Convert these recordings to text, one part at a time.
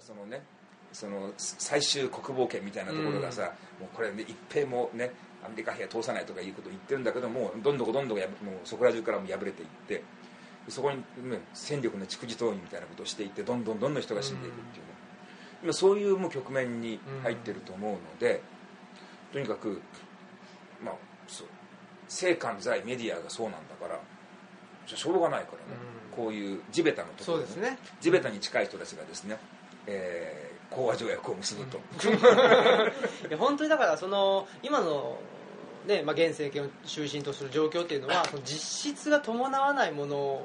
そのねその最終国防権みたいなところがさ、もうこれ、ね、一平もねアメリカ兵通さないとかいうことを言ってるんだけどもどんどんどんどんもうそこら中からも破れていってそこに、ね、戦力の蓄次投入みたいなことをしていってどんどんどんどん人が死んでいくっていうね、今そういうもう局面に入ってると思うので、とにかくまあそう政官在メディアがそうなんだからしょうがないからね、こういう地べたのところ、そうですね。地べたに近い人たちがですね、えー講和条約を結ぶと、いや本当にだからその今の、ねまあ、現政権を中心とする状況っていうのは その実質が伴わないもの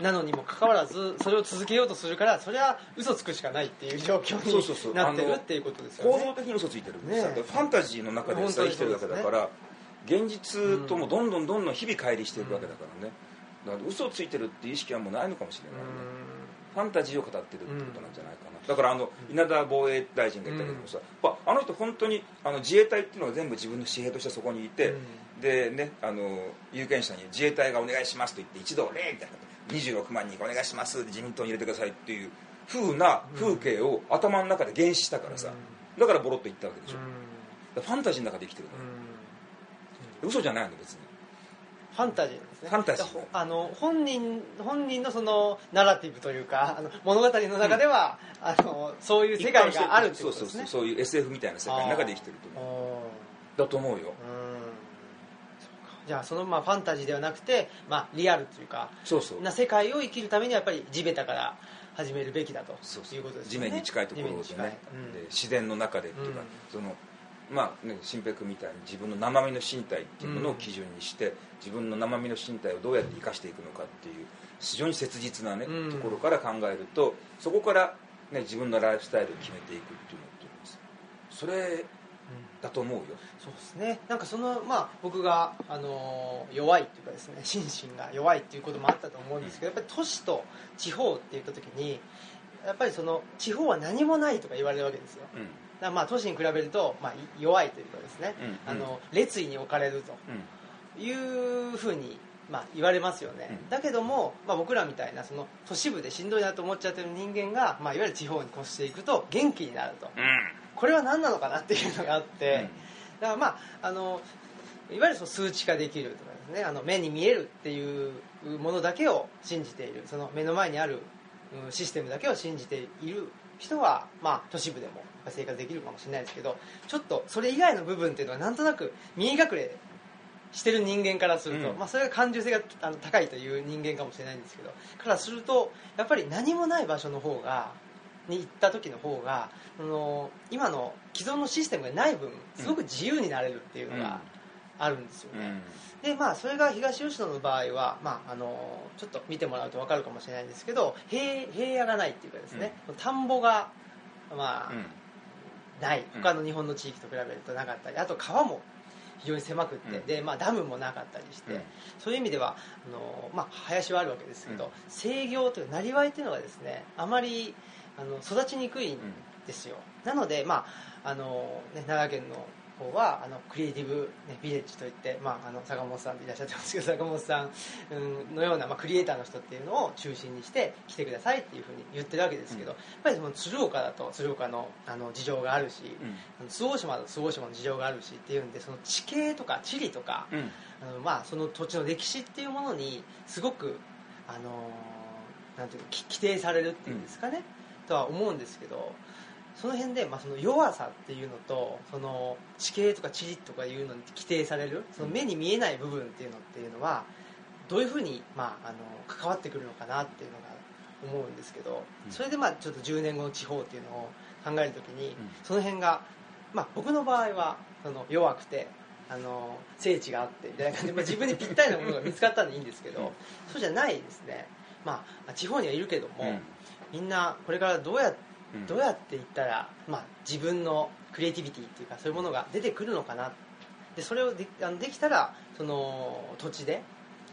なのにもかかわらずそれを続けようとするからそれは嘘つくしかないっていう状況そうそうそう。になってるっていうことですよね。構造的に嘘ついてる、ねだってファンタジーの中でさ生きてるわけだから、現実ともどんどんどんどん日々乖離していくわけだからね、だから嘘をついてるっていう意識はもうないのかもしれないね、ファンタジーを語ってるってことなんじゃないかな、だからあの稲田防衛大臣が言ったけどもさ、やっぱあの人本当にあの自衛隊っていうのは全部自分の私兵としてそこにいて、でねあの有権者に自衛隊がお願いしますと言って一同礼みたいな。26万人お願いします。自民党に入れてくださいっていう風な風景を頭の中で原始したからさ、だからボロッと言ったわけでしょ、ファンタジーの中で生きてるの、嘘じゃないの別にファンタジーですね。ファンタジー。だあの本人本人のそのナラティブというかあの物語の中では、あのそういう世界があるってことですね。そうそうそうそういう SF みたいな世界の中で生きてると思う。だと思うよ。うじゃあそのまあファンタジーではなくて、まあ、リアルというかそうそう。な世界を生きるためにはやっぱり地べたから始めるべきだとそうそういうことですね。面に近いところでね、うん。で自然の中でっていうか、うん。そのまあね新平君みたいに自分の生身の身体っていうものを基準にして、自分の生身の身体をどうやって生かしていくのかっていう非常に切実なね、うん。ところから考えるとそこから、ね、自分のライフスタイルを決めていくっていうのっていうのはそれだと思うよ。そうですね。なんかそのまあ僕が、あのー弱いっていうかですね心身が弱いっていうこともあったと思うんですけどやっぱり都市と地方って言った時にやっぱりその地方は何もないとか言われるわけですよだまあ都市に比べると、まあ、い弱いというかですね、うんあの列位に置かれるとうん。いうふうに、まあ、言われますよね、うん。だけども、まあ、僕らみたいなその都市部でしんどいなと思っちゃってる人間が、まあ、いわゆる地方に越していくと元気になると。これは何なのかなっていうのがあって、だからまああのいわゆるその数値化できるとかですねあの目に見えるっていうものだけを信じている。その目の前にあるうんシステムだけを信じている人は、まあ、都市部でも生活できるかもしれないですけどちょっとそれ以外の部分っていうのはなんとなく見え隠れしてる人間からすると、うん。まあ、それが感受性があの高いという人間かもしれないんですけどからするとやっぱり何もない場所の方がに行った時の方がその今の既存のシステムがない分すごく自由になれるっていうのがあるんですよね、うん。でまあそれが東吉野の場合は、まあ、あのちょっと見てもらうと分かるかもしれないんですけど平平野がないっていうかですね、田んぼがまあ、うんない。うん。他の日本の地域と比べるとなかったりあと川も非常に狭くって、うん。でまあ、ダムもなかったりして、うん。そういう意味ではあの、まあ、林はあるわけですけど、うん。制業というなりわいというのがですねあまりあの育ちにくいんですよ、なので、まああのね、奈良県の方はあのクリエイティブ、ね、ビレッジといって、まあ、あの坂本さんでいらっしゃってますけど坂本さんうんのような、まあ、クリエイターの人っていうのを中心にして来てくださいっていうふうに言ってるわけですけど、うん。やっぱりその鶴岡だと鶴岡のあの事情があるし、うん。周防島だと周防島の事情があるしっていうんでその地形とか地理とか、うん。あのまあ、その土地の歴史っていうものにすごく、あのーなんていうのき規定されるっていうんですかね、とは思うんですけどその辺で、まあ、その弱さっていうのとその地形とか地理とかいうのに規定されるその目に見えない部分っていうのっていうのはどういうふうに、まあ、あの関わってくるのかなっていうのが思うんですけどうん。それでまあちょっと10年後の地方っていうのを考えるときに、ん。その辺が、まあ、僕の場合はその弱くてあの聖地があってみたいな感じで、まあ、自分にぴったりなものが見つかったんでいいんですけど、うん。そうじゃないですね、まあ、地方にはいるけども、うん。みんなこれからどうやうんどうやっていったら、まあ、自分のクリエイティビティっていうかそういうものが出てくるのかな。でそれをであのできたらその土地で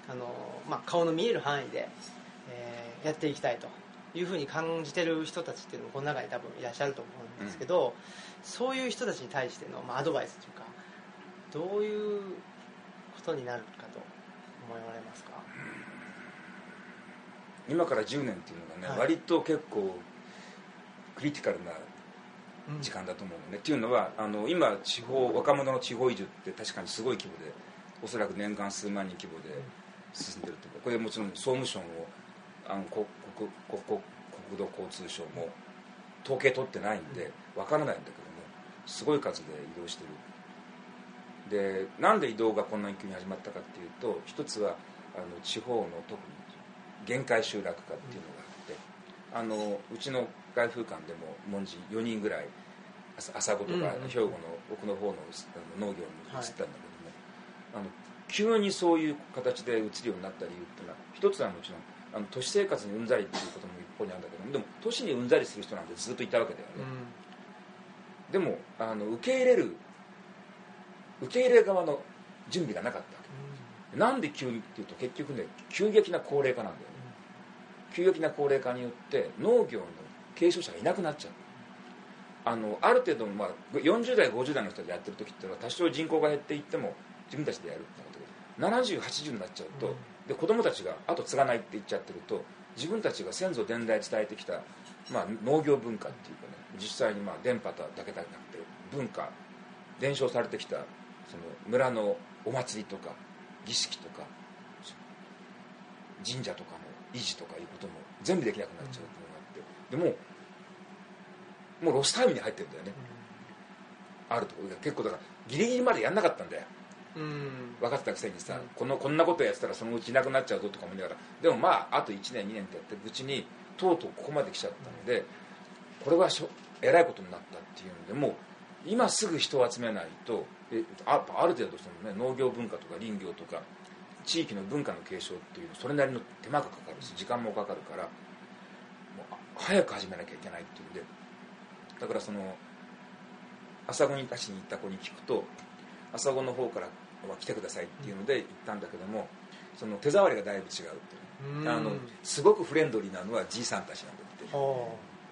あの、まあ、顔の見える範囲で、えーやっていきたいというふうに感じてる人たちっていうのもこの中に多分いらっしゃると思うんですけど、そういう人たちに対しての、まあ、アドバイスというかどういうことになるかと思われますか？今から10年っていうのがね、はい。割と結構クリティカルな時間だと思うのね、っていうのはあの今地方若者の地方移住って確かにすごい規模でおそらく年間数万人規模で進んでるとこれもちろん総務省もあの国国国国土交通省も統計取ってないんでわからないんだけどもすごい数で移動してる。でなんで移動がこんなに急に始まったかっていうと一つはあの地方の特に限界集落化っていうのがあってあのうちの外風館でも文字4人ぐらい朝子とか兵庫の奥の方の農業に移ったんだけども、あの急にそういう形で移るようになった理由っていうのは一つはもちろんあの都市生活にうんざりっていうことも一方にあるんだけどもでも都市にうんざりする人なんてずっといたわけだよね、うん、でもあの受け入れる受け入れ側の準備がなかったわけ、うん、なんで急にっていうと結局ね急激な高齢化なんだよね、うん、急激な高齢化によって農業の継承者がいなくなっちゃう。あのある程度、まあ、40代50代の人でやってる時っていうのは多少人口が減っていっても自分たちでやるってことで。7080になっちゃうと、うん、で子供たちが後継がないって言っちゃってると自分たちが先祖伝来伝えてきた、まあ、農業文化っていうかね実際にまあ電波だけだなくて文化伝承されてきたその村のお祭りとか儀式とか神社とかの維持とかいうことも全部できなくなっちゃううのがあってでももうロスタイムに入ってるんだよね、あるところが。結構だからギリギリまでやんなかったんだよ。分かってたくせにさ、このこんなことやってたらそのうちいなくなっちゃうぞとか思いながら。でもまああと1年2年ってやってるうちにとうとうここまで来ちゃったのでこれはしょえらいことになったっていうのでもう今すぐ人を集めないとえあある程度その、ね、農業文化とか林業とか地域の文化の継承っていうそれなりの手間がかかるし時間もかかるから早く始めなきゃいけないっていうんでだからその朝子に出しに行った子に聞くと朝子の方からは来てくださいっていうので行ったんだけどもその手触りがだいぶ違うっていう。あのすごくフレンドリーなのはじいさんたちなんだって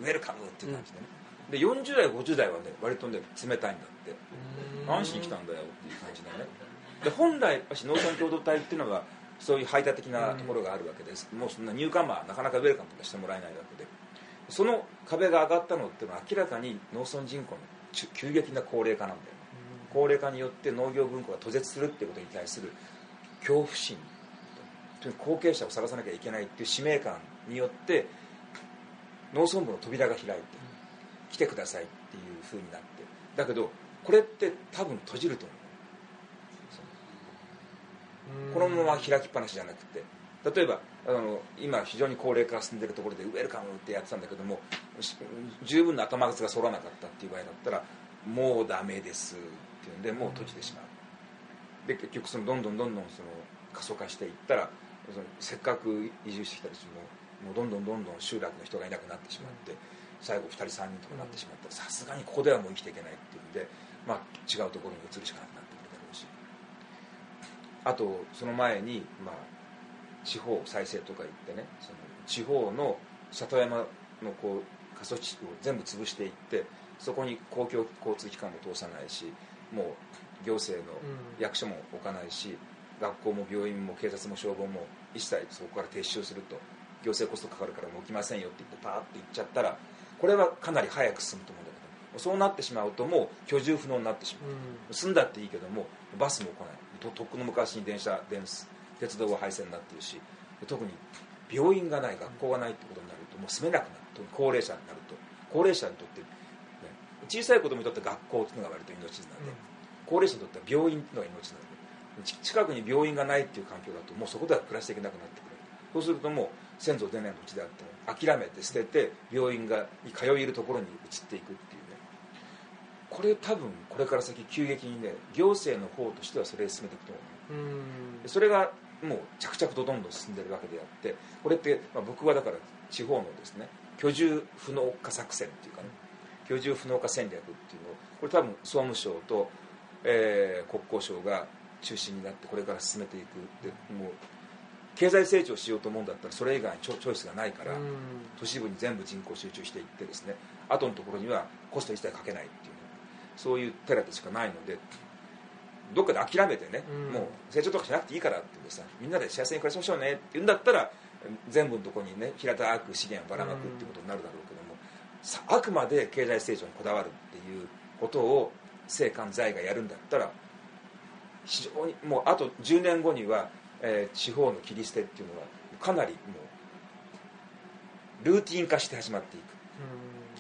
ウェルカムっていう感じでね、で40代50代はね割とね冷たいんだって。何しに来たんだよっていう感じでね。で本来農村共同体っていうのはそういう排他的なところがあるわけです。もうそんなニューカマーなかなかウェルカムとかしてもらえないわけでその壁が上がったのっていうのは明らかに農村人口の急激な高齢化なんだよ高齢化によって農業文化が途絶するっていうことに対する恐怖心と後継者を探さなきゃいけないっていう使命感によって農村部の扉が開いて来てくださいっていうふうになって。だけどこれって多分閉じると思う。このまま開きっぱなしじゃなくて。例えばあの今非常に高齢化が進んでるところでウェルカムってやってたんだけども十分な頭数が揃わなかったっていう場合だったらもうダメですっていうんでもう閉じてしまう。で結局そのどんどんどんどんその過疎化していったらそのせっかく移住してきた人ももうどんどんどんどん集落の人がいなくなってしまって最後2人3人とかなってしまったらさすがにここではもう生きていけないっていうんで、まあ、違うところに移るしかなくなってくるだろうし。あとその前に、まあ、地方再生とか言ってねその地方の里山のこう過疎地区を全部潰していってそこに公共交通機関も通さないしもう行政の役所も置かないし、学校も病院も警察も消防も一切そこから撤収すると行政コストかかるからもう起きませんよって言ってパーッと行っちゃったらこれはかなり早く進むと思うんだけどそうなってしまうともう居住不能になってしまう、うん、住んだっていいけどもバスも来ない。ととっくの昔に電車電鉄道は廃線になってるし特に病院がない学校がないってことになるともう住めなくなる高齢者になると。高齢者にとって小さい子供にとって学校っていうのが割と命なんで、うん、高齢者にとっては病院っていうのが命なんで近くに病院がないっていう環境だともうそこでは暮らしていけなくなってくる。そうするともう先祖出ない土地であっても諦めて捨てて病院がに通えるところに移っていくっていうね。これ多分これから先急激にね行政の方としてはそれを進めていくと思う。うそれがもう着々とどんどん進んでるわけであってこれって、まあ、僕はだから地方のですね居住不能化作戦っていうかね居住不能化戦略っていうのをこれ多分総務省と、えー、国交省が中心になってこれから進めていく。でもう経済成長しようと思うんだったらそれ以外にチョイスがないから都市部に全部人口集中していってですね後のところにはコスト一切かけないっていうそういうテラでしかないのでどっかで諦めてね、もう成長とかしなくていいからってさみんなで幸せに暮らしましょうねって言うんだったら全部のところにね平たく資源をばらまくっていうことになるだろうけどもあくまで経済成長にこだわるっていうことを政官財がやるんだったら非常にもうあと10年後には、えー、地方の切り捨てっていうのはかなりもうルーティン化して始まっていく。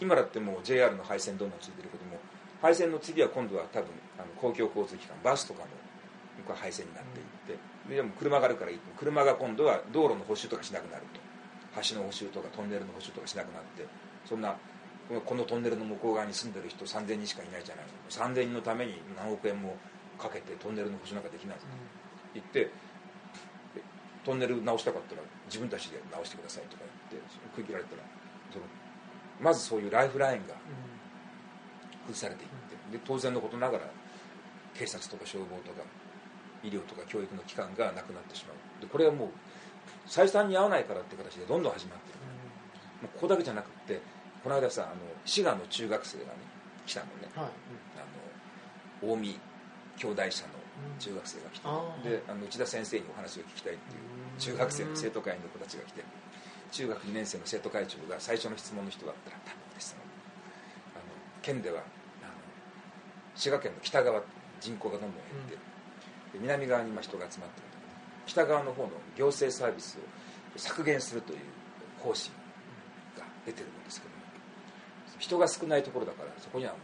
今だってもう JR の廃線どんどんついてるけども廃線の次は今度は多分公共交通機関バスとかも廃線になっていって、でも車があるからいい。車が今度は道路の補修とかしなくなると。橋の補修とかトンネルの補修とかしなくなってそんなこのトンネルの向こう側に住んでる人3000人しかいないじゃない。3000人のために何億円もかけてトンネルの補修なんかできないと言ってトンネル直したかったら自分たちで直してくださいとか言って区切られたらそのまずそういうライフラインが崩されていってで当然のことながら警察とか消防とか医療とか教育の機関がなくなってしまう。でこれはもう採算に合わないからって形でどんどん始まってる、もうここだけじゃなくってこの間さあの滋賀の中学生がね来たのね、はい、あの近江兄弟社の中学生が来て、うん、であの内田先生にお話を聞きたいっていう中学生の生徒会の子たちが来て中学2年生の生徒会長が最初の質問の人だったら多分ですあの県ではあの滋賀県の北側人口がどんどん減って、うん、南側に今人が集まってる北側の方の行政サービスを削減するという方針が出てるんですけど人が少ないところだからそこにはも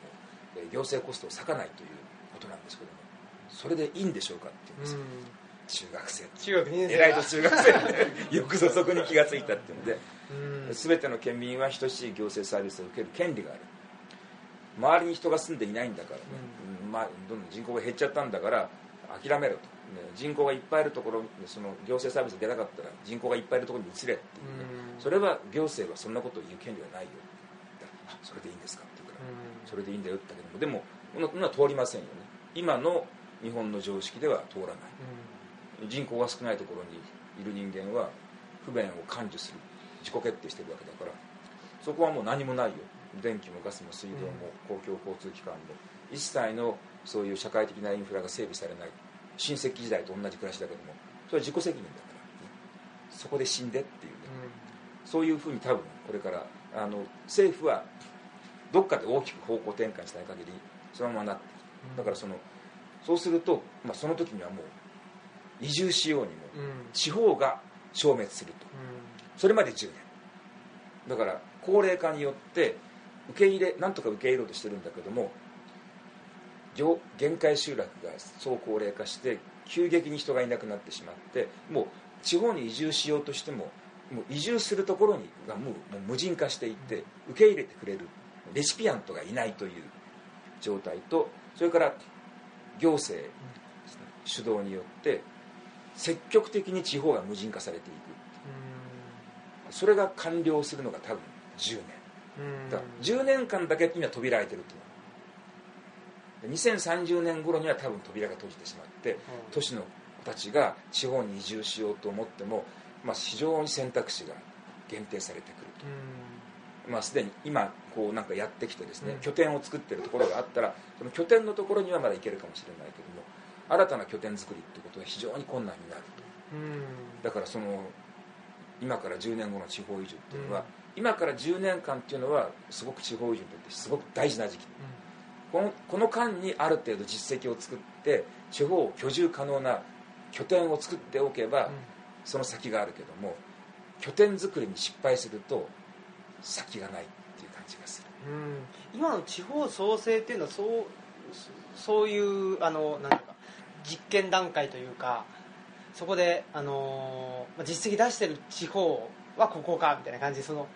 う行政コストを割かないということなんですけどもそれでいいんでしょうかって言うんです。よ、中学生中学2年生偉いと中学生でよくぞそこに気が付いたっていうので、全ての県民は等しい行政サービスを受ける権利がある。周りに人が住んでいないんだからね、うんまあ、どんどん人口が減っちゃったんだから諦めろと、ね、人口がいっぱいいるところその行政サービス出なかったら人口がいっぱいいるところに移れっていう。それは行政はそんなことを言う権利はないよ。それでいいんですかって言うから、それでいいんだよって言ったけどもでもこんな通りませんよね。今の日本の常識では通らない、人口が少ないところにいる人間は不便を感受する。自己決定してるわけだから。そこはもう何もないよ。電気もガスも水道も公共交通機関も一切のそういう社会的なインフラが整備されない。新石器時代と同じ暮らしだけども。それは自己責任だから、ね、そこで死んでっていうね、うん、そういうふうに多分これからあの政府はどっかで大きく方向転換しない限りそのままなってだからそのそうすると、まあ、その時にはもう移住しようにも地方が消滅すると、それまで10年。だから高齢化によって受け入れなんとか受け入れようとしてるんだけども限界集落が総高齢化して急激に人がいなくなってしまってもう地方に移住しようとしてももう移住するところにがもうもう無人化していって受け入れてくれるレシピアントがいないという状態とそれから行政、ね、主導によって積極的に地方が無人化されていくそれが完了するのが多分10年。だから10年間だけ今扉開いてると2030年頃には多分扉が閉じてしまって都市の子たちが地方に移住しようと思っても、まあ、非常に選択肢が限定されてくると。まあ、すでに今こうなんかやってきてですね、拠点を作ってるところがあったらその拠点のところにはまだ行けるかもしれないけども新たな拠点作りってことは非常に困難になると、だからその今から10年後の地方移住っていうのは、今から10年間っていうのはすごく地方移住にとってすごく大事な時期、このこの間にある程度実績を作って地方を居住可能な拠点を作っておけば、その先があるけども拠点作りに失敗すると先がないっていう感じがする、うん、今の地方創生っていうのはそうそういうあのなんか実験段階というかそこで、あの実績出してる地方はここかみたいな感じでその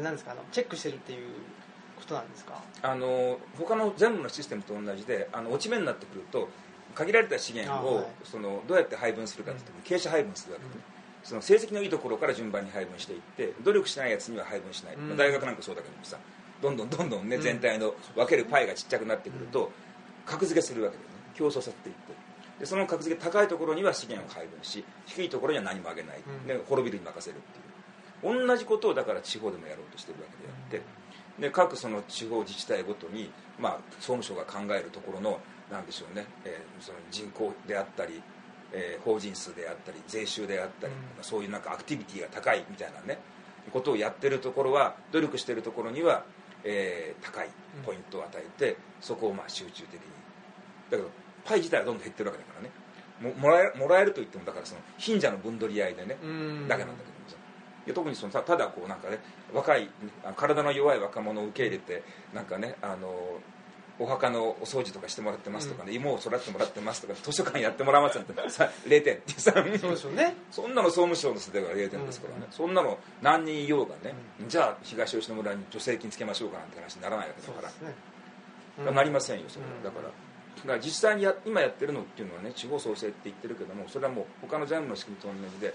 なんですかあのチェックしてるっていうことなんですか？あの他の全部のシステムと同じであの落ち目になってくると限られた資源を、はい、そのどうやって配分するかっていうと、傾斜配分するわけで、うんその成績のいいところから順番に配分していって努力しないやつには配分しない、うん、大学なんかそうだけどさどんどんどんどんね、全体の分けるパイがちっちゃくなってくると格付けするわけでね。競争させていって。でその格付け高いところには資源を配分し低いところには何もあげない、うん、で滅びるに任せるっていう。同じことをだから地方でもやろうとしてるわけであってで各その地方自治体ごとに、まあ、総務省が考えるところのなんでしょうね、えー、その人口であったりえー、法人数であったり税収であったり、うん、そういうなんかアクティビティが高いみたいなねことをやってるところは努力してるところにはえー高いポイントを与えて、そこをまあ集中的に。だけどパイ自体はどんどん減ってるわけだからね。ももらえもらえると言ってもだからその貧者の分取り合いでね、うん。だけなんだけど特にそのたただこうなんかね若いあ体の弱い若者を受け入れてなんかねあのお墓のお掃除とかしてもらってますとかね、芋を育ててもらってますとか図書館やってもらいますなんてさ0点ってさそうでね。そんなの総務省の世代が0点ですからね、そんなの何人いようがね、じゃあ東吉野村に助成金つけましょうかなんて話にならないわけだから。なりませんよそれだからだから実際にや今やってるのっていうのはね地方創生って言ってるけどもそれはもう他のジャンルの仕組みと同じで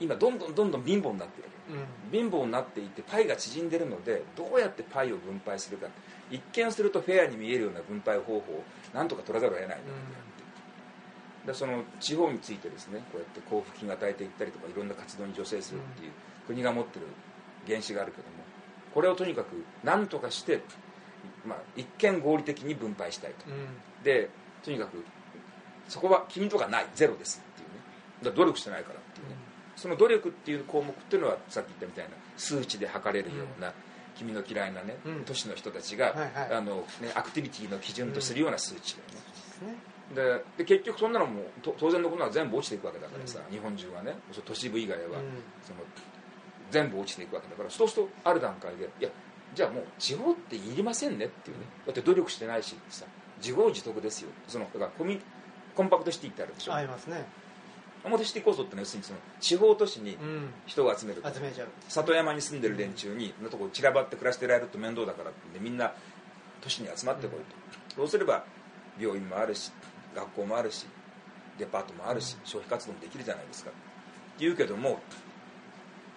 今どんどんどんどん貧乏になってる。うん。貧乏になっていてパイが縮んでるのでどうやってパイを分配するか。一見するとフェアに見えるような分配方法をなんとか取らざるを得ないん。だでその地方についてですねこうやって交付金を与えていったりとかいろんな活動に助成するっていう国が持ってる原資があるけどもこれをとにかく何とかして、まあ、一見合理的に分配したいと。うん。でとにかくそこは君とかないゼロですっていうね。努力してないからその努力っていう項目っていうのはさっき言ったみたいな数値で測れるような、君の嫌いなね、うん。都市の人たちが、あのね、アクティビティの基準とするような数値だよね、で結局そんなのもと当然のことは全部落ちていくわけだからさ、日本中はね。都市部以外は、うん。その全部落ちていくわけだからそうするとある段階でいやじゃあもう地方っていりませんねっていうね。だって努力してないしさ自業自得ですよ。そのだからコミコンパクトシティってあるでしょ。ありますねコンパクトシティ構想ってのは要するにその地方都市にうん。人を集めると。集めちゃう。里山に住んでる連中にのとこ散らばって暮らしてられると面倒だからってみんな都市に集まってこいと、そうすれば病院もあるし学校もあるしデパートもあるし、消費活動もできるじゃないですか。って言うけども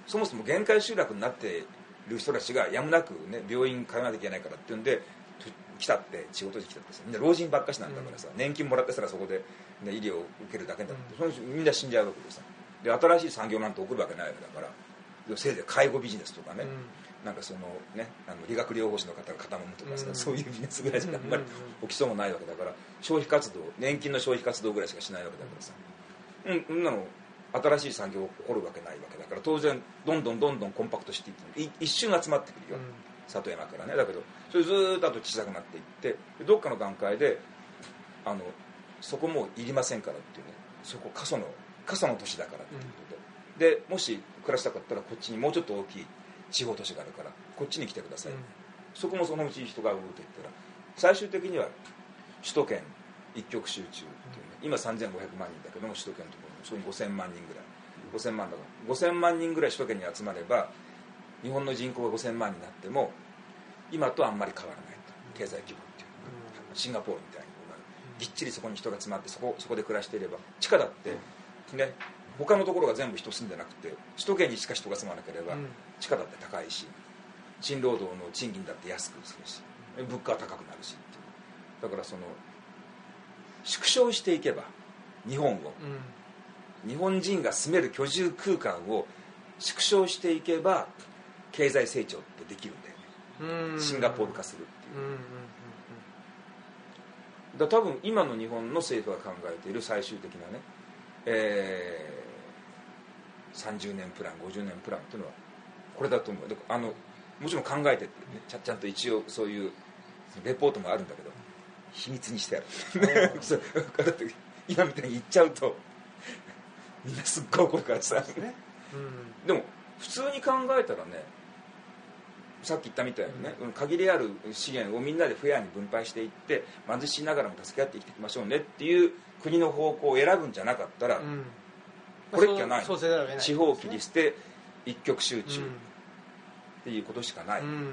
そもそも限界集落になってる人たちがやむなく、ね、病院通わなきゃいけないからっていうんでと来たって仕事で来たってさみんな老人ばっかしなんだからさ、年金もらってたらそこで、ね、医療を受けるだけだって、その人みんな死んじゃうわけでさ。で新しい産業なんて起こるわけないわけだからせいぜい介護ビジネスとかね、なんかそのねあの理学療法士の方が肩もむとかさ、うん。そういうビジネスぐらいしかあんまりうんうん起きそうもないわけだから消費活動年金の消費活動ぐらいしかしないわけだからさ。うんなの新しい産業起こるわけないわけだから当然どんどんどんどんコンパクトシティっていうのい一瞬集まってくるよ、里山からね。だけどそれずーっとあと小さくなっていってでどっかの段階であのそこもういりませんからっていうね。そこ過疎の過疎の都市だからっていうことで、でもし暮らしたかったらこっちにもうちょっと大きい地方都市があるからこっちに来てください、そこもそのうち人がうーっと言ったら最終的には首都圏一極集中っていうね、今3500万人だけども首都圏のところにそこに5000万人ぐらい。5000万だから。5000万人ぐらい首都圏に集まれば日本の人口が5000万になっても今とあんまり変わらないと。経済規模っていうのが。シンガポールみたいにぎっちりそこに人が集まってそこそこで暮らしていれば地下だってね他のところが全部人住んでなくて首都圏にしか人が住まなければ、うん。地価だって高いし賃労働の賃金だって安くするし物価は高くなるしだからその縮小していけば日本を日本人が住める居住空間を縮小していけば経済成長ってできるんだよね。シンガポール化するっていう。だ多分今の日本の政府が考えている最終的なね、えー30年プラン50年プランっていうのはこれだと思う。であのもちろん考えてって、ね、ちゃちゃんと一応そういうレポートもあるんだけど秘密にしてある。そうだって今みたいに言っちゃうとみんなすっごい怒るからさ。うんね。うん。でも普通に考えたらねさっき言ったみたいにね、限りある資源をみんなでフェアに分配していって貧しいながらも助け合って生きていきましょうねっていう国の方向を選ぶんじゃなかったら、うん。これっきゃない。地方を切り捨て一極集中。っうん。ていうことしかない、うん。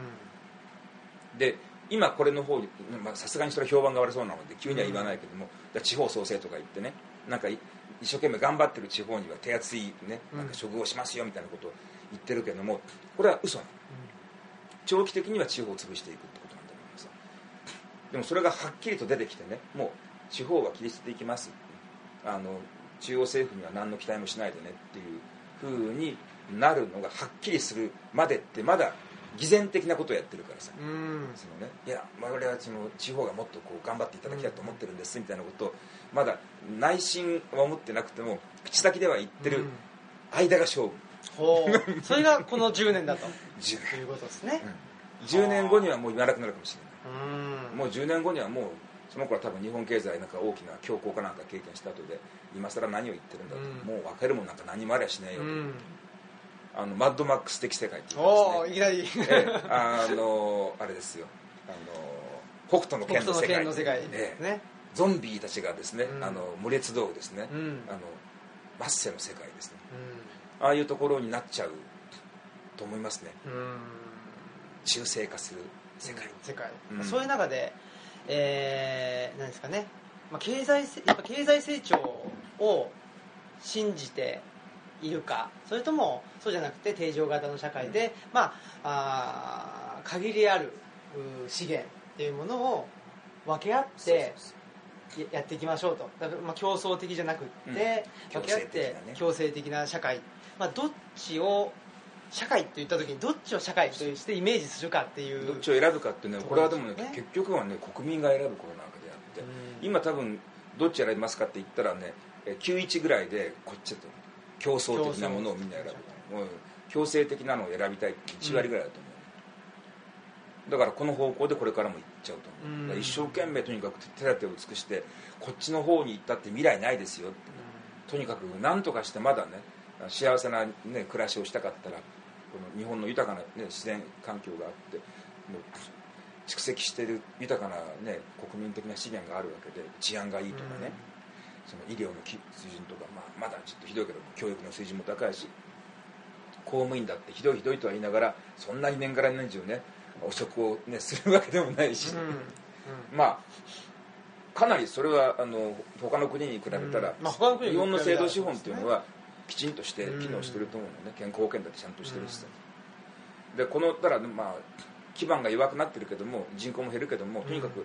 で今これの方にまあさすがにそれは評判が悪そうなので急には言わないけども、地方創生とか言ってねなんかい一生懸命頑張ってる地方には手厚いねなんか処遇をしますよみたいなことを言ってるけどもこれは嘘なの長期的には地方を潰していくってことなんだけどさでもそれがはっきりと出てきてねもう地方は切り捨てていきます。あの中央政府には何の期待もしないでねっていうふうになるのがはっきりするまでってまだ偽善的なことをやってるからさ。そのね、いや我々はその地方がもっとこう頑張っていただきたいと思ってるんですみたいなことをまだ内心は思ってなくても口先では言ってるうん。間が勝負ほう。それがこの10年だと。10年。いうことですね。10年後にはもう言わなくなるかもしれない。もう10年後にはもうその頃は多分日本経済なんか大きな恐慌かなんか経験した後で今更何を言ってるんだと、うん、もう分かるもんなんか何もありゃしないよ。と、うん、あのマッドマックス的世界っていうかですね。いきなり、ええ、あのあれですよ。あの北斗の剣の世界。の世界ね、え、ゾンビたちがですね、うん、あの無列道具ですね、あのマッセの世界ですね、ああいうところになっちゃうと思いますね。中性化する世界、世界、そういう中でえー、なんですかね、まあ、経済やっぱ経済成長を信じているか。それともそうじゃなくて定常型の社会で、まあ、あ限りある資源っていうものを分け合ってやっていきましょうと。だからまあ競争的じゃなくって、分け合って強制的な社会、まあ、どっちを社会といった時にどっちを社会としてイメージするかっていう。どっちを選ぶかっていうのはこれはでもね、ね、結局はね国民が選ぶことなわけであって、今多分どっち選びますかって言ったらね91ぐらいでこっちと競争的なものをみんな選ぶもう。強制的なのを選びたいって1割ぐらいだと思う、うん、だからこの方向でこれからも行っちゃうと思う、うん、一生懸命とにかく手立てを尽くしてこっちの方に行ったって未来ないですよって、ね、とにかく何とかしてまだね幸せな、ね、暮らしをしたかったらこの日本の豊かな、ね、自然環境があってもう蓄積している豊かな、ね、国民的な資源があるわけで治安がいいとかね、その医療の水準とか、まあ、まだちょっとひどいけど教育の水準も高いし公務員だってひどいひどいとは言いながらそんなに年がら年中ね汚職を、ね、するわけでもないし、うんうん、まあかなりそれはあの他の国に比べたら、うん。まあ、日本の制度資本っていうのはきちんとして機能してると思うのね、健康保険だってちゃんとしてるしさ、でこのたらまあ基盤が弱くなってるけども人口も減るけどもとにかく、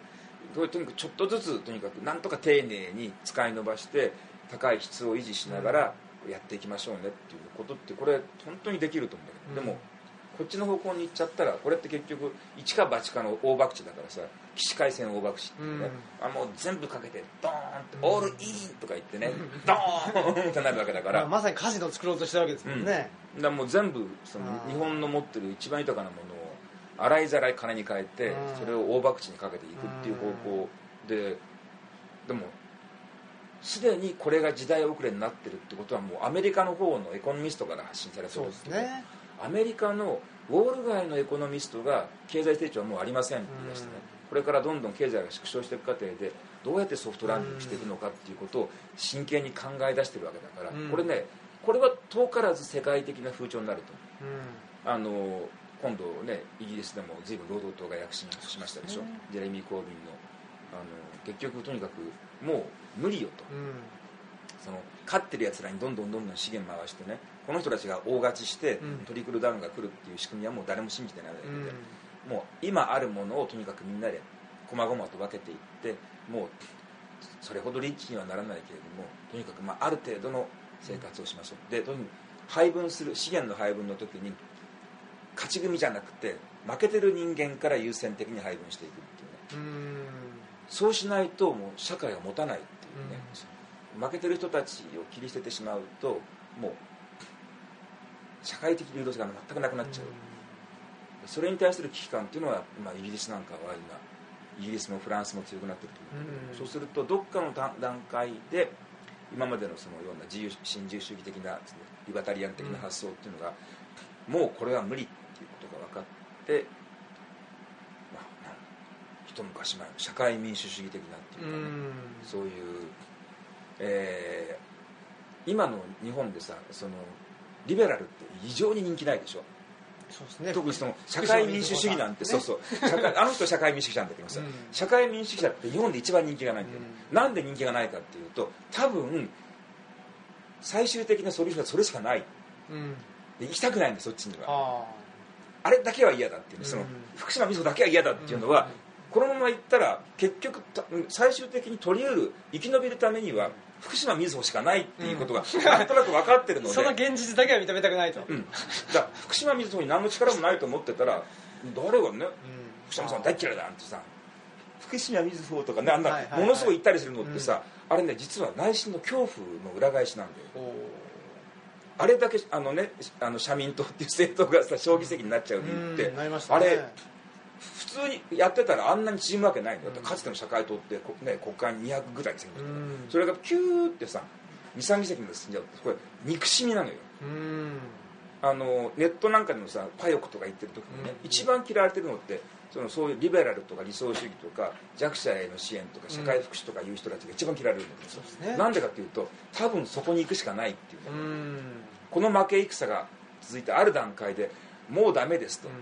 とにかくちょっとずつとにかくなんとか丁寧に使い伸ばして高い質を維持しながらやっていきましょうねっていうことってこれ本当にできると思う。ん。だけど、でもこっちの方向に行っちゃったらこれって結局一か八かの大博打だからさ起死回生大博打ってね、うん、あもう全部かけてドーンって「オールイン!」とか言ってね、ドーンってなるわけだから、まあ、まさにカジノ作ろうとしてるわけですもんね、うん、だもう全部その日本の持ってる一番豊かなものを洗いざらい金に変えてそれを大博打にかけていくっていう方向ででもすでにこれが時代遅れになってるってことはもうアメリカの方のエコノミストから発信されてるんですね、アメリカのウォール街のエコノミストが経済成長はもうありませんって言い出してね、これからどんどん経済が縮小していく過程でどうやってソフトランディングしていくのかっていうことを真剣に考え出してるわけだから、これねこれは遠からず世界的な風潮になると、あの今度ねイギリスでも随分労働党が躍進しましたでしょ、ジェレミー・コービンのあの結局とにかくもう無理よと、その勝ってるやつらにどんどんどんどん資源回してねこの人たちが大勝ちしてトリクルダウンが来るっていう仕組みはもう誰も信じてないわけで、うん、もう今あるものをとにかくみんなで細々と分けていってもうそれほどリッチにはならないけれどもとにかくまあある程度の生活をしましょう。でとにかく配分する資源の配分の時に勝ち組じゃなくて負けてる人間から優先的に配分していくっていうね。そうしないともう社会が持たない負けてる人たちを切り捨ててしまうともう社会的流動性が全くなくなっちゃう、それに対する危機感っていうのは、まあ、イギリスなんかは今イギリスもフランスも強くなってると思う、そうするとどっかの段階で今までのそのような自由新自由主義的な、リバタリアン的な発想っていうのが、もうこれは無理っていうことが分かって、まあ、一昔前の社会民主主義的なっていうかね、そういう、えー、今の日本でさそのリベラルって非常に人気ないでしょ？そうですね、特にその社会民主主義なんて、ね、そうそう社会 あの人社会民主主義なんだけどさ、うん、社会民主主義だって日本で一番人気がないんだよ、うん、なんで人気がないかっていうと多分最終的なソリューションはそれしかない、うん、で行きたくないんだそっちには。あれだけは嫌だっていう、その福島みそだけは嫌だっていうのは、このまま行ったら結局最終的に取り得る生き延びるためには福島みずほしかないっていうことが なんとなく分かってるので、その現実だけは認めたくないと、うん、だ福島みずほに何の力もないと思ってたら誰がね、福島さん大嫌いだなんてさ福島みずほとかねあんな、ものすごい言ったりするのってさ、あれね実は内心の恐怖の裏返しなんだよ。あれだけあのねあの社民党っていう政党がさ将棋席になっちゃう理由って、あれ通にやってたらあんなに縮むわけないんだよ、かつての社会党って、ね、国会に200ぐらい選挙それがキューってさ23議席まで進んじゃうこれ憎しみなのよ。あのネットなんかでもさパヨクとか言ってる時にね、一番嫌われてるのってそのそういうリベラルとか理想主義とか弱者への支援とか社会福祉とかいう人たちが一番嫌われるんですよ、うん、なんでかっていうと多分そこに行くしかないっていう、ね、この負け戦が続いてある段階でもうダメですと、うん、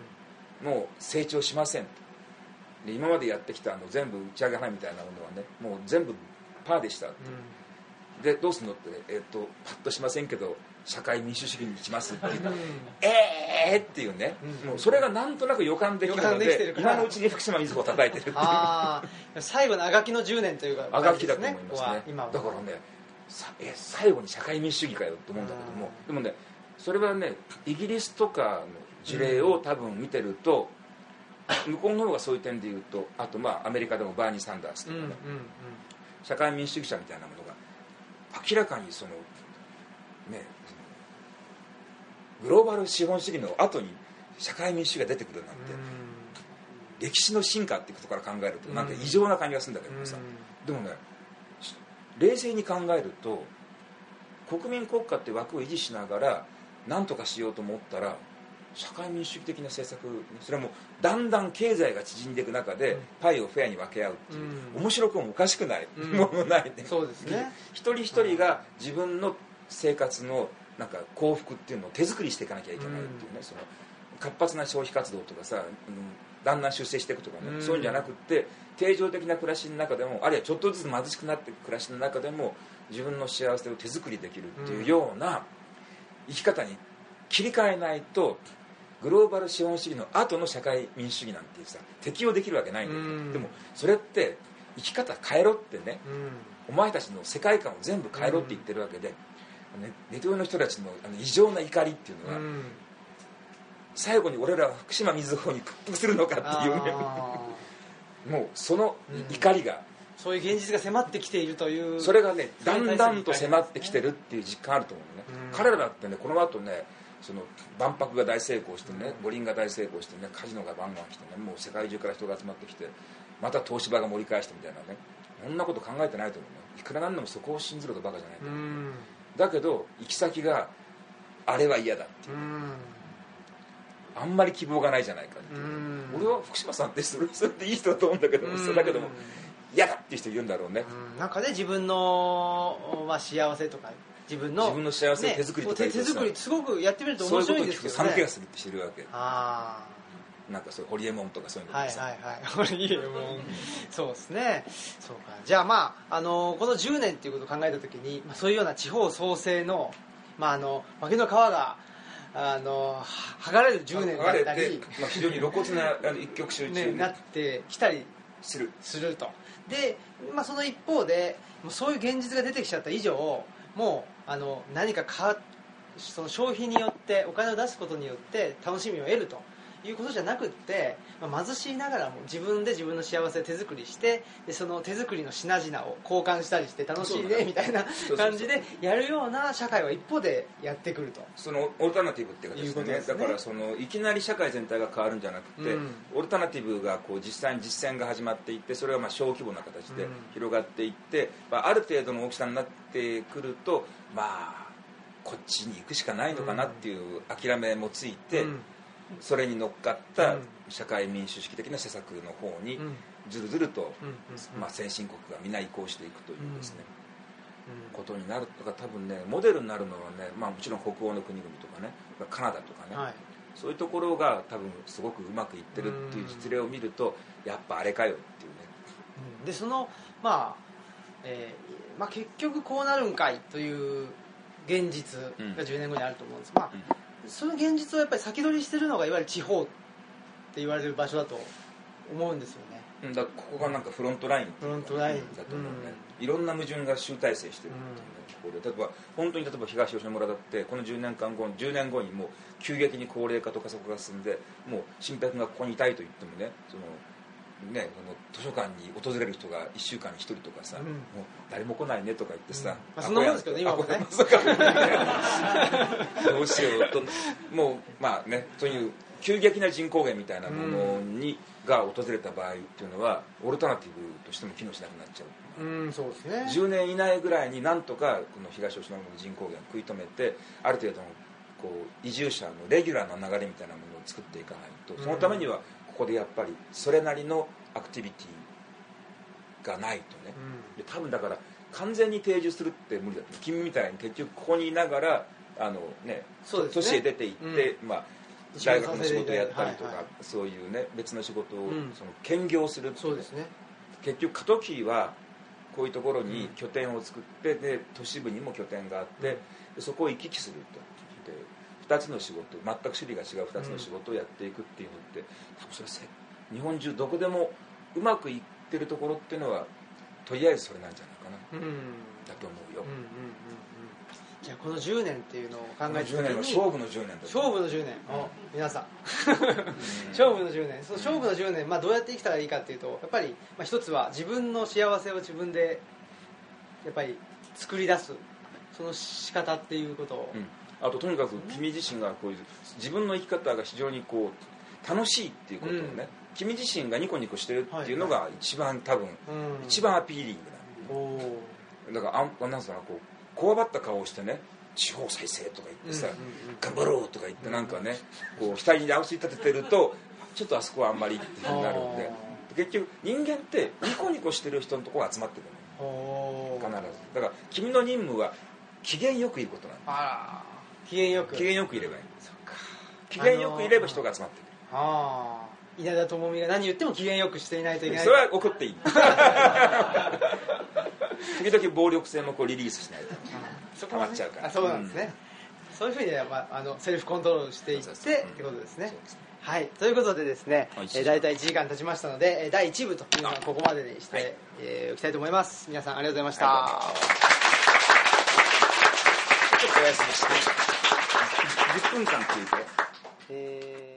もう成長しません。とで今までやってきたあの全部打ち上げ花みたいなものはねもう全部パーでしたって、うん、でどうすんのって、えー、っとパッとしませんけど社会民主主義にしますっていう、うん、ええー、っていうね、うん、もうそれがなんとなく予感できるので今のうちに福島みずほを叩いてる。っていうあ最後のあがきの10年というか、あがきだと思いますね。だからねえ最後に社会民主主義かよと思うんだけども。でもねそれはねイギリスとかの事例を多分見てると、向こうの方がそういう点でいうとあとまあアメリカでもバーニー・サンダースとかね、社会民主主義者みたいなものが明らかにそのねグローバル資本主義の後に社会民主主義が出てくるなんて、歴史の進化っていうことから考えるとなんか異常な感じがするんだけどさ、でもね冷静に考えると国民国家って枠を維持しながら何とかしようと思ったら社会民主主義的な政策それはもうだんだん経済が縮んでいく中で、パイをフェアに分け合うっていう、うん、面白くもおかしくない、うん、ものないね。そうですね。一人一人が自分の生活のなんか幸福っていうのを手作りしていかなきゃいけないっていうね、その活発な消費活動とかさ、うん、だんだん出世していくとかね、そういうんじゃなくって定常的な暮らしの中でもあるいはちょっとずつ貧しくなっていく暮らしの中でも自分の幸せを手作りできるっていうような生き方に切り替えないとグローバル資本主義の後の社会民主主義なんていうさ適用できるわけないんだけど、でもそれって生き方変えろってね、お前たちの世界観を全部変えろって言ってるわけで、ね、ネトウヨの人たちのあの異常な怒りっていうのは、最後に俺らは福島みずほに屈服するのかっていうね。もうその怒りが、そういう現実が迫ってきているという。それがねだんだんと迫ってきてるっていう実感あると思うね、彼らだってねこの後ねその万博が大成功してね五輪が大成功してねカジノがバンバン来てねもう世界中から人が集まってきてまた東芝が盛り返してみたいなねそんなこと考えてないと思うね。いくらなんでもそこを信ずるとバカじゃないと思うだけど行き先があれは嫌だっていう。あんまり希望がないじゃないかっていう。俺は福島さんってそれそれっていい人だと思うんだけどだけども嫌だっていう人いるんだろうね。なんかね自分の、まあ、幸せとか自分の自分の幸せを手作りとか、ね、手作りすごくやってみると面白いんですけど、ね、寒気がするってしてるわけああ。なんかそうホリエモンとかそういうのはいはいはい。ホリエモン。そうですね。そうか。じゃあまあ、あのこの10年っていうことを考えた時に、まあ、そういうような地方創生の,、まあ、あの負の川があの剥がれる10年だったり、まあ、非常に露骨な一極集中、ね、なってきたりする。すると。で、まあ、その一方でそういう現実が出てきちゃった以上もうあの何かかその消費によってお金を出すことによって楽しみを得ると。いうことじゃなくって、まあ、貧しいながらも自分で自分の幸せを手作りしてでその手作りの品々を交換したりして楽しいねみたいな感じでやるような社会は一方でやってくると。そのオルタナティブっていうことですね、ね、だからそのいきなり社会全体が変わるんじゃなくて、うん、オルタナティブがこう実際に実践が始まっていってそれがまあ小規模な形で広がっていって、まあ、ある程度の大きさになってくるとまあこっちに行くしかないのかなっていう諦めもついて、うんそれに乗っかった社会民主主義的な施策の方にずるずると、まあ、先進国が皆移行していくというですね、ことになる。とか多分ねモデルになるのはね、まあ、もちろん北欧の国々とかねカナダとかね、はい、そういうところが多分すごくうまくいってるっていう実例を見るとやっぱあれかよっていうね。でそのまあ、えーまあ、結局こうなるんかいという現実が10年後にあると思うんです、まあその現実をやっぱり先取りしてるのがいわゆる地方って言われる場所だと思うんですよね。だここがなんかフロントラインフロントライン。だと思うね、うん、いろんな矛盾が集大成してるっていうところで例えば本当に例えば東吉野村だってこの10年間後10年後にもう急激に高齢化と加速が進んでもう新平君がここにいたいと言ってもねそのね、その図書館に訪れる人が1週間に1人とかさ、うん。もう誰も来ないねとか言ってさ、まあそんなもんですけどね今もね。どうしようと。もうまあねという急激な人口減みたいなものに、が訪れた場合っていうのはオルタナティブとしても機能しなくなっちゃう、うんそうですね。10年以内ぐらいになんとかこの東吉野の人口減を食い止めてある程度のこう移住者のレギュラーな流れみたいなものを作っていかないとそのためにはここでやっぱりそれなりのアクティビティがないとね、で多分だから完全に定住するって無理だと。君みたいに結局ここにいながらあの、ねね。都市へ出て行って、まあ、一緒に大学の仕事やったりとか、はいはい。そういうね別の仕事を、うん。その兼業するっていそうですね。結局過渡期はこういうところに拠点を作ってで都市部にも拠点があってでそこを行き来すると。で2つの仕事全く種類が違う2つの仕事をやっていくっていうのって多分それせ日本中どこでもうまくいってるところっていうのはとりあえずそれなんじゃないかなうん。だと思うよ。うんうんうんうん。じゃあこの10年っていうのを考このえて。10年は勝負の10年だと。勝負の10年、お皆さん。勝負の10年。その勝負の10年、まあ、どうやって生きたらいいかっていうとやっぱり、まあ、一つは自分の幸せを自分でやっぱり作り出すその仕方っていうことを、うんあととにかく君自身がこういう自分の生き方が非常にこう楽しいっていうことをね、うん。君自身がニコニコしてるっていうのが一番多分、うん。一番アピーリングなだからあんなんつうのかなこうこわばった顔をしてね地方再生とか言ってさ、頑張ろうとか言ってなんかねこう額に合わせ立ててるとちょっとあそこはあんまりっていうふうになるんで。結局人間ってニコニコしてる人のところが集まってくる必ず。だから君の任務は機嫌よくいることなのあら機嫌よく。機嫌よくいればいい。そっか。機嫌よくいれば人が集まってくる。ああ稲田朋美が何言っても機嫌よくしていないといけない。それは怒っていい。時々暴力性もこうリリースしないと。そ溜まっちゃうから。あそうなんですね、そういうふうに、まあ、あのセルフコントロールしていってってことですね。はい。ということでですね、はいえー、大体1時間経ちましたのでえー第1部というのはここまでにして、はい。えーおきたいと思います。皆さんありがとうございました、あちょっとお休みして10分間聞いて。えー